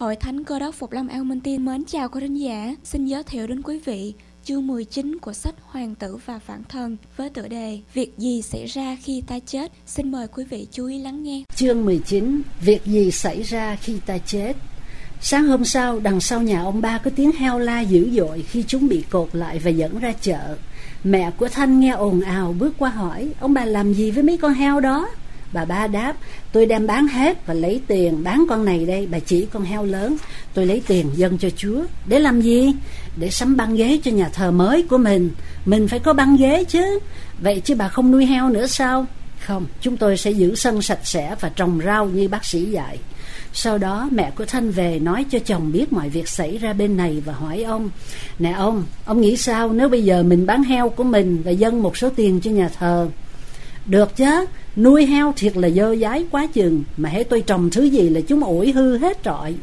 Hội Thánh Cơ đốc Phục Lâm An Minh Tiên mến chào quý thính giả, xin giới thiệu đến quý vị chương 19 của sách Hoàng tử và Phản thần với tựa đề Việc gì xảy ra khi ta chết? Xin mời quý vị chú ý lắng nghe. Chương 19 Việc gì xảy ra khi ta chết? Sáng hôm sau, đằng sau nhà ông ba có tiếng heo la dữ dội khi chúng bị cột lại và dẫn ra chợ. Mẹ của Thanh nghe ồn ào bước qua hỏi, ông bà làm gì với mấy con heo đó? Bà ba đáp, tôi đem bán hết và lấy tiền, bán con này đây, bà chỉ con heo lớn. Tôi lấy tiền dâng cho Chúa. Để làm gì? Để sắm băng ghế cho nhà thờ mới của mình. Mình phải có băng ghế chứ. Vậy chứ bà không nuôi heo nữa sao? Không, chúng tôi sẽ giữ sân sạch sẽ và trồng rau như bác sĩ dạy. Sau đó mẹ của Thanh về nói cho chồng biết mọi việc xảy ra bên này và hỏi ông Nè ông, ông nghĩ sao nếu bây giờ mình bán heo của mình và dâng một số tiền cho nhà thờ được chứ Nuôi heo thiệt là dơ dái quá chừng Mà hãy tôi trồng thứ gì là chúng ủi hư hết trọi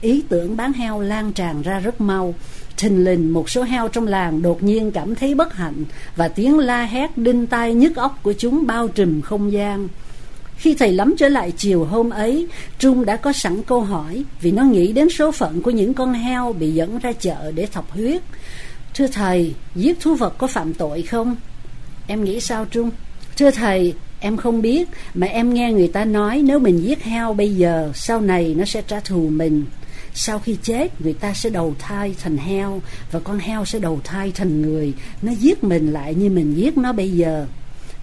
Ý tưởng bán heo lan tràn ra rất mau Thình lình một số heo trong làng đột nhiên cảm thấy bất hạnh Và tiếng la hét đinh tai nhức óc của chúng bao trùm không gian khi thầy lắm trở lại chiều hôm ấy, Trung đã có sẵn câu hỏi vì nó nghĩ đến số phận của những con heo bị dẫn ra chợ để thọc huyết. Thưa thầy, giết thú vật có phạm tội không? Em nghĩ sao Trung? Thưa thầy, em không biết mà em nghe người ta nói nếu mình giết heo bây giờ, sau này nó sẽ trả thù mình. Sau khi chết, người ta sẽ đầu thai thành heo và con heo sẽ đầu thai thành người. Nó giết mình lại như mình giết nó bây giờ.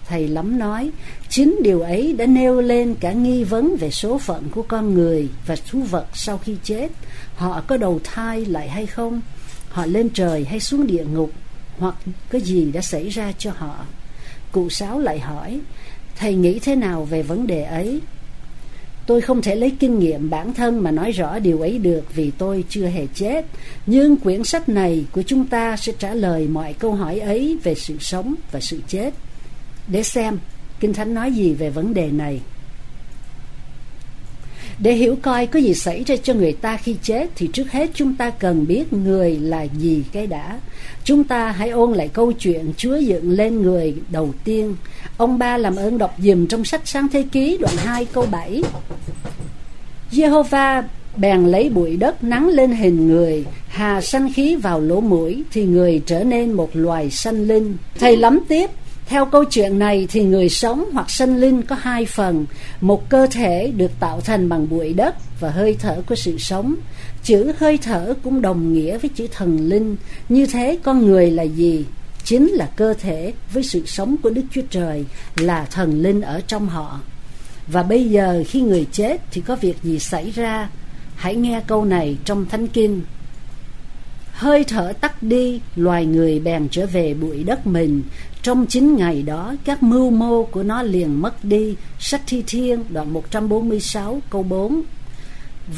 Thầy lắm nói, chính điều ấy đã nêu lên cả nghi vấn về số phận của con người và thú vật sau khi chết. Họ có đầu thai lại hay không? Họ lên trời hay xuống địa ngục? Hoặc có gì đã xảy ra cho họ? Cụ Sáu lại hỏi, thầy nghĩ thế nào về vấn đề ấy? Tôi không thể lấy kinh nghiệm bản thân mà nói rõ điều ấy được vì tôi chưa hề chết. Nhưng quyển sách này của chúng ta sẽ trả lời mọi câu hỏi ấy về sự sống và sự chết. Để xem, Kinh Thánh nói gì về vấn đề này. Để hiểu coi có gì xảy ra cho người ta khi chết thì trước hết chúng ta cần biết người là gì cái đã. Chúng ta hãy ôn lại câu chuyện Chúa dựng lên người đầu tiên. Ông ba làm ơn đọc dùm trong sách Sáng Thế Ký đoạn 2 câu 7. Jehovah bèn lấy bụi đất nắng lên hình người, hà sanh khí vào lỗ mũi thì người trở nên một loài sanh linh. Thầy lắm tiếp, theo câu chuyện này thì người sống hoặc sinh linh có hai phần, một cơ thể được tạo thành bằng bụi đất và hơi thở của sự sống. Chữ hơi thở cũng đồng nghĩa với chữ thần linh. Như thế con người là gì? Chính là cơ thể với sự sống của Đức Chúa Trời là thần linh ở trong họ. Và bây giờ khi người chết thì có việc gì xảy ra? Hãy nghe câu này trong Thánh Kinh. Hơi thở tắt đi, loài người bèn trở về bụi đất mình, trong chín ngày đó, các mưu mô của nó liền mất đi. Sách Thi Thiên, đoạn 146, câu 4.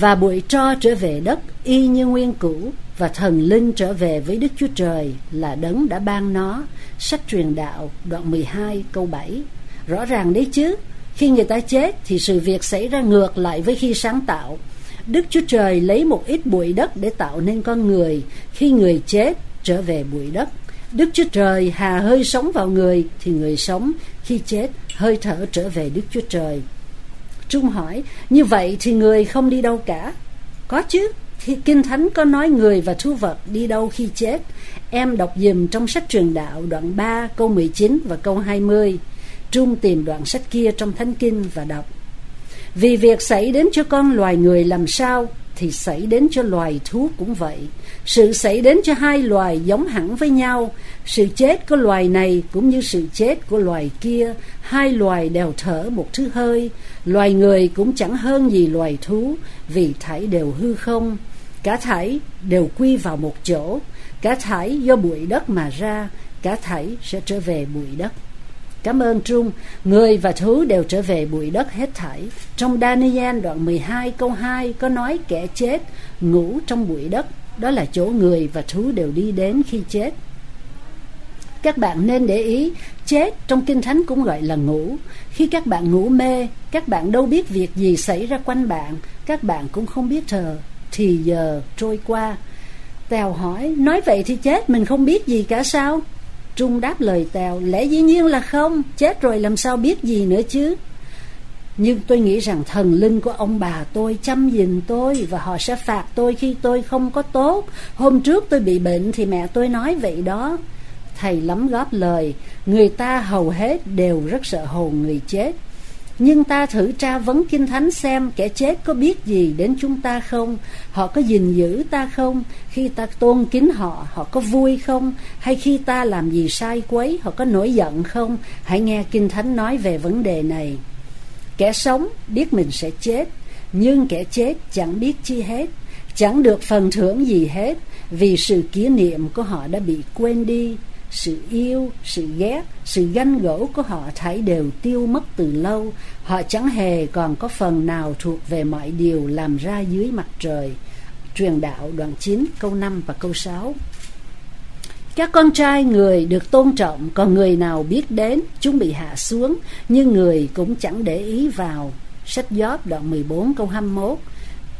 Và bụi tro trở về đất, y như nguyên cũ, và thần linh trở về với Đức Chúa Trời là đấng đã ban nó. Sách truyền đạo, đoạn 12, câu 7. Rõ ràng đấy chứ, khi người ta chết thì sự việc xảy ra ngược lại với khi sáng tạo. Đức Chúa Trời lấy một ít bụi đất để tạo nên con người, khi người chết trở về bụi đất Đức Chúa Trời hà hơi sống vào người thì người sống khi chết hơi thở trở về Đức Chúa Trời. Trung hỏi, như vậy thì người không đi đâu cả. Có chứ, thì Kinh Thánh có nói người và thú vật đi đâu khi chết. Em đọc dùm trong sách truyền đạo đoạn 3 câu 19 và câu 20. Trung tìm đoạn sách kia trong Thánh Kinh và đọc. Vì việc xảy đến cho con loài người làm sao thì xảy đến cho loài thú cũng vậy. Sự xảy đến cho hai loài giống hẳn với nhau. Sự chết của loài này cũng như sự chết của loài kia. Hai loài đều thở một thứ hơi. Loài người cũng chẳng hơn gì loài thú, vì thảy đều hư không. Cả thảy đều quy vào một chỗ. Cả thảy do bụi đất mà ra. Cả thảy sẽ trở về bụi đất. Cảm ơn Trung, người và thú đều trở về bụi đất hết thảy. Trong Daniel đoạn 12 câu 2 có nói kẻ chết ngủ trong bụi đất, đó là chỗ người và thú đều đi đến khi chết. Các bạn nên để ý, chết trong Kinh Thánh cũng gọi là ngủ. Khi các bạn ngủ mê, các bạn đâu biết việc gì xảy ra quanh bạn, các bạn cũng không biết thờ, thì giờ trôi qua. Tèo hỏi, nói vậy thì chết mình không biết gì cả sao? Trung đáp lời Tèo, lẽ dĩ nhiên là không, chết rồi làm sao biết gì nữa chứ. Nhưng tôi nghĩ rằng thần linh của ông bà tôi chăm gìn tôi và họ sẽ phạt tôi khi tôi không có tốt. Hôm trước tôi bị bệnh thì mẹ tôi nói vậy đó. Thầy lắm góp lời, người ta hầu hết đều rất sợ hồn người chết. Nhưng ta thử tra vấn kinh thánh xem kẻ chết có biết gì đến chúng ta không? Họ có gìn giữ ta không? Khi ta tôn kính họ, họ có vui không? Hay khi ta làm gì sai quấy, họ có nổi giận không? Hãy nghe kinh thánh nói về vấn đề này. Kẻ sống biết mình sẽ chết, nhưng kẻ chết chẳng biết chi hết, chẳng được phần thưởng gì hết, vì sự kỷ niệm của họ đã bị quên đi sự yêu, sự ghét, sự ganh gỗ của họ thảy đều tiêu mất từ lâu. Họ chẳng hề còn có phần nào thuộc về mọi điều làm ra dưới mặt trời. Truyền đạo đoạn 9 câu 5 và câu 6 các con trai người được tôn trọng Còn người nào biết đến Chúng bị hạ xuống Nhưng người cũng chẳng để ý vào Sách Gióp đoạn 14 câu 21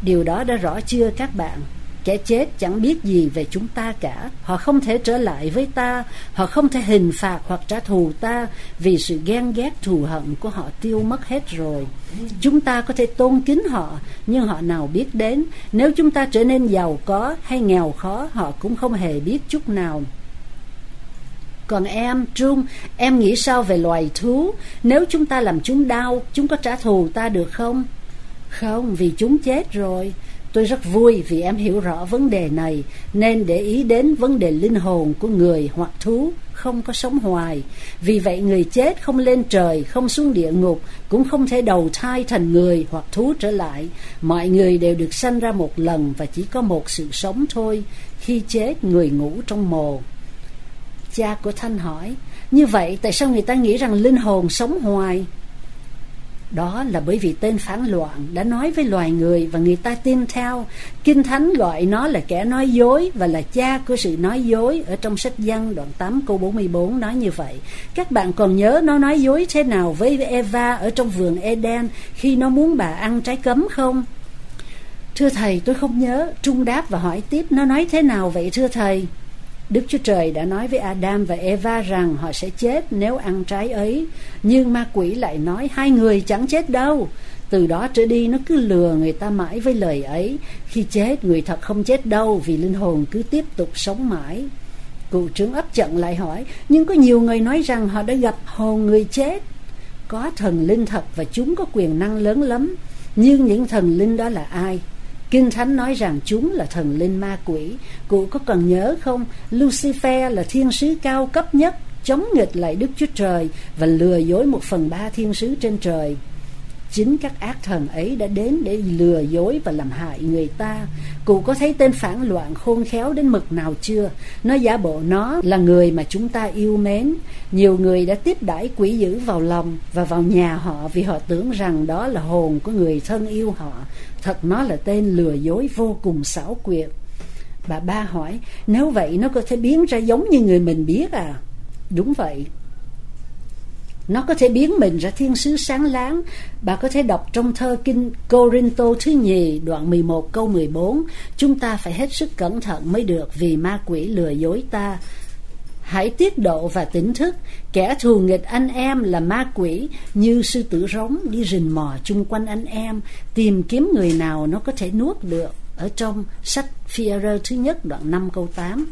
Điều đó đã rõ chưa các bạn Kẻ chết chẳng biết gì về chúng ta cả Họ không thể trở lại với ta Họ không thể hình phạt hoặc trả thù ta Vì sự ghen ghét thù hận của họ tiêu mất hết rồi Chúng ta có thể tôn kính họ Nhưng họ nào biết đến Nếu chúng ta trở nên giàu có hay nghèo khó Họ cũng không hề biết chút nào còn em, Trung, em nghĩ sao về loài thú? Nếu chúng ta làm chúng đau, chúng có trả thù ta được không? Không, vì chúng chết rồi. Tôi rất vui vì em hiểu rõ vấn đề này nên để ý đến vấn đề linh hồn của người hoặc thú không có sống hoài. Vì vậy người chết không lên trời, không xuống địa ngục, cũng không thể đầu thai thành người hoặc thú trở lại. Mọi người đều được sanh ra một lần và chỉ có một sự sống thôi. Khi chết người ngủ trong mồ. Cha của Thanh hỏi, như vậy tại sao người ta nghĩ rằng linh hồn sống hoài? Đó là bởi vì tên phản loạn đã nói với loài người và người ta tin theo. Kinh Thánh gọi nó là kẻ nói dối và là cha của sự nói dối. Ở trong sách văn đoạn 8 câu 44 nói như vậy. Các bạn còn nhớ nó nói dối thế nào với Eva ở trong vườn Eden khi nó muốn bà ăn trái cấm không? Thưa thầy, tôi không nhớ. Trung đáp và hỏi tiếp, nó nói thế nào vậy, thưa thầy? Đức Chúa Trời đã nói với Adam và Eva rằng họ sẽ chết nếu ăn trái ấy. Nhưng ma quỷ lại nói, hai người chẳng chết đâu. Từ đó trở đi, nó cứ lừa người ta mãi với lời ấy. Khi chết, người thật không chết đâu, vì linh hồn cứ tiếp tục sống mãi. Cụ trưởng ấp chận lại hỏi, Nhưng có nhiều người nói rằng họ đã gặp hồn người chết Có thần linh thật và chúng có quyền năng lớn lắm, Nhưng những thần linh đó là ai Kinh Thánh nói rằng chúng là thần linh ma quỷ. Cụ có cần nhớ không? Lucifer là thiên sứ cao cấp nhất, chống nghịch lại Đức Chúa Trời và lừa dối một phần ba thiên sứ trên trời. Chính các ác thần ấy đã đến để lừa dối và làm hại người ta. Cụ có thấy tên phản loạn khôn khéo đến mực nào chưa? Nó giả bộ nó là người mà chúng ta yêu mến. Nhiều người đã tiếp đãi quỷ dữ vào lòng và vào nhà họ vì họ tưởng rằng đó là hồn của người thân yêu họ. Thật nó là tên lừa dối vô cùng xảo quyệt. Bà ba hỏi, nếu vậy nó có thể biến ra giống như người mình biết à? Đúng vậy, nó có thể biến mình ra thiên sứ sáng láng. Bà có thể đọc trong thơ kinh Corinto thứ nhì đoạn 11 câu 14. Chúng ta phải hết sức cẩn thận mới được vì ma quỷ lừa dối ta. Hãy tiết độ và tỉnh thức, kẻ thù nghịch anh em là ma quỷ như sư tử rống đi rình mò chung quanh anh em, tìm kiếm người nào nó có thể nuốt được. Ở trong sách phi thứ nhất đoạn 5 câu 8.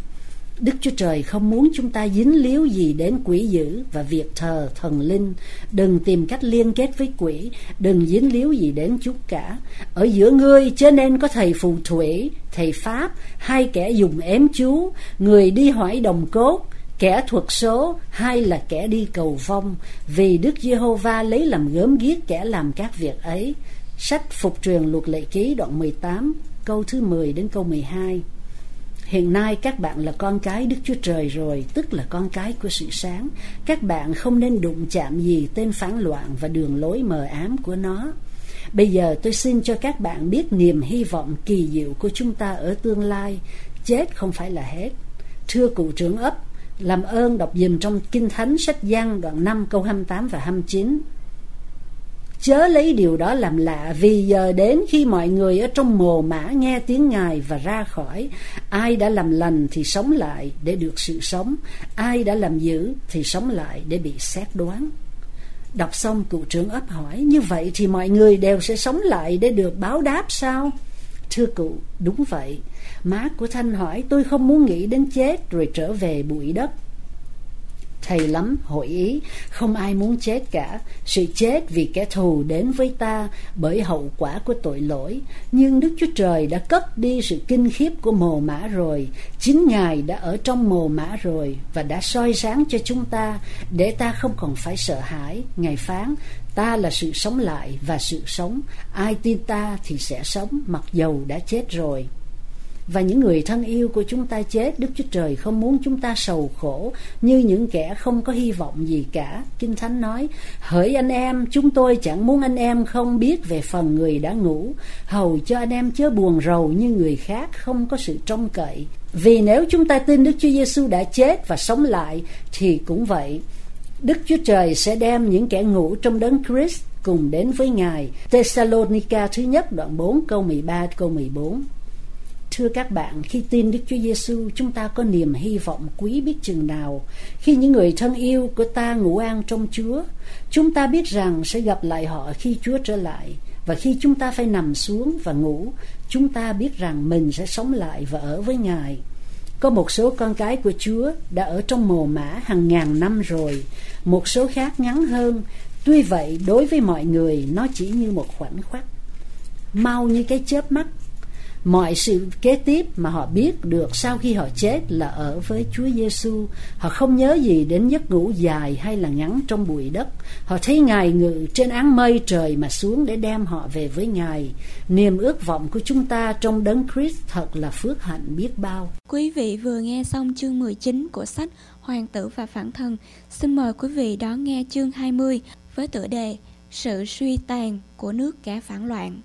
Đức Chúa Trời không muốn chúng ta dính líu gì đến quỷ dữ và việc thờ thần linh. Đừng tìm cách liên kết với quỷ, đừng dính líu gì đến chút cả. Ở giữa ngươi chớ nên có thầy phù thủy, thầy Pháp, hai kẻ dùng ém chú, người đi hỏi đồng cốt, kẻ thuật số hay là kẻ đi cầu vong vì Đức Giê-hô-va lấy làm gớm ghiếc kẻ làm các việc ấy. Sách Phục truyền luật lệ ký đoạn 18 câu thứ 10 đến câu 12. Hiện nay các bạn là con cái Đức Chúa Trời rồi, tức là con cái của sự sáng. Các bạn không nên đụng chạm gì tên phản loạn và đường lối mờ ám của nó. Bây giờ tôi xin cho các bạn biết niềm hy vọng kỳ diệu của chúng ta ở tương lai. Chết không phải là hết. Thưa cụ trưởng ấp, làm ơn đọc dùm trong Kinh Thánh sách Giăng đoạn 5 câu 28 và 29. Chớ lấy điều đó làm lạ vì giờ đến khi mọi người ở trong mồ mã nghe tiếng Ngài và ra khỏi. Ai đã làm lành thì sống lại để được sự sống. Ai đã làm dữ thì sống lại để bị xét đoán. Đọc xong cụ trưởng ấp hỏi, như vậy thì mọi người đều sẽ sống lại để được báo đáp sao? Thưa cụ, đúng vậy. Má của Thanh hỏi, tôi không muốn nghĩ đến chết rồi trở về bụi đất. Thầy lắm hội ý, không ai muốn chết cả. Sự chết vì kẻ thù đến với ta bởi hậu quả của tội lỗi. Nhưng Đức Chúa Trời đã cất đi sự kinh khiếp của mồ mã rồi. Chính Ngài đã ở trong mồ mã rồi và đã soi sáng cho chúng ta để ta không còn phải sợ hãi. Ngài phán, ta là sự sống lại và sự sống. Ai tin ta thì sẽ sống mặc dầu đã chết rồi và những người thân yêu của chúng ta chết, Đức Chúa Trời không muốn chúng ta sầu khổ như những kẻ không có hy vọng gì cả Kinh Thánh nói, hỡi anh em, chúng tôi chẳng muốn anh em không biết về phần người đã ngủ hầu cho anh em chớ buồn rầu như người khác không có sự trông cậy vì nếu chúng ta tin Đức Chúa Giêsu đã chết và sống lại, thì cũng vậy Đức Chúa Trời sẽ đem những kẻ ngủ trong đấng Christ cùng đến với Ngài. Thessalonica thứ nhất đoạn 4 câu 13 câu 14. Thưa các bạn, khi tin Đức Chúa Giêsu, chúng ta có niềm hy vọng quý biết chừng nào. Khi những người thân yêu của ta ngủ an trong Chúa, chúng ta biết rằng sẽ gặp lại họ khi Chúa trở lại. Và khi chúng ta phải nằm xuống và ngủ, chúng ta biết rằng mình sẽ sống lại và ở với Ngài. Có một số con cái của Chúa đã ở trong mồ mã hàng ngàn năm rồi, một số khác ngắn hơn. Tuy vậy, đối với mọi người, nó chỉ như một khoảnh khắc. Mau như cái chớp mắt mọi sự kế tiếp mà họ biết được sau khi họ chết là ở với Chúa Giêsu. Họ không nhớ gì đến giấc ngủ dài hay là ngắn trong bụi đất. Họ thấy Ngài ngự trên áng mây trời mà xuống để đem họ về với Ngài. Niềm ước vọng của chúng ta trong đấng Christ thật là phước hạnh biết bao. Quý vị vừa nghe xong chương 19 của sách Hoàng tử và phản thần, Xin mời quý vị đón nghe chương 20 với tựa đề Sự suy tàn của nước kẻ phản loạn.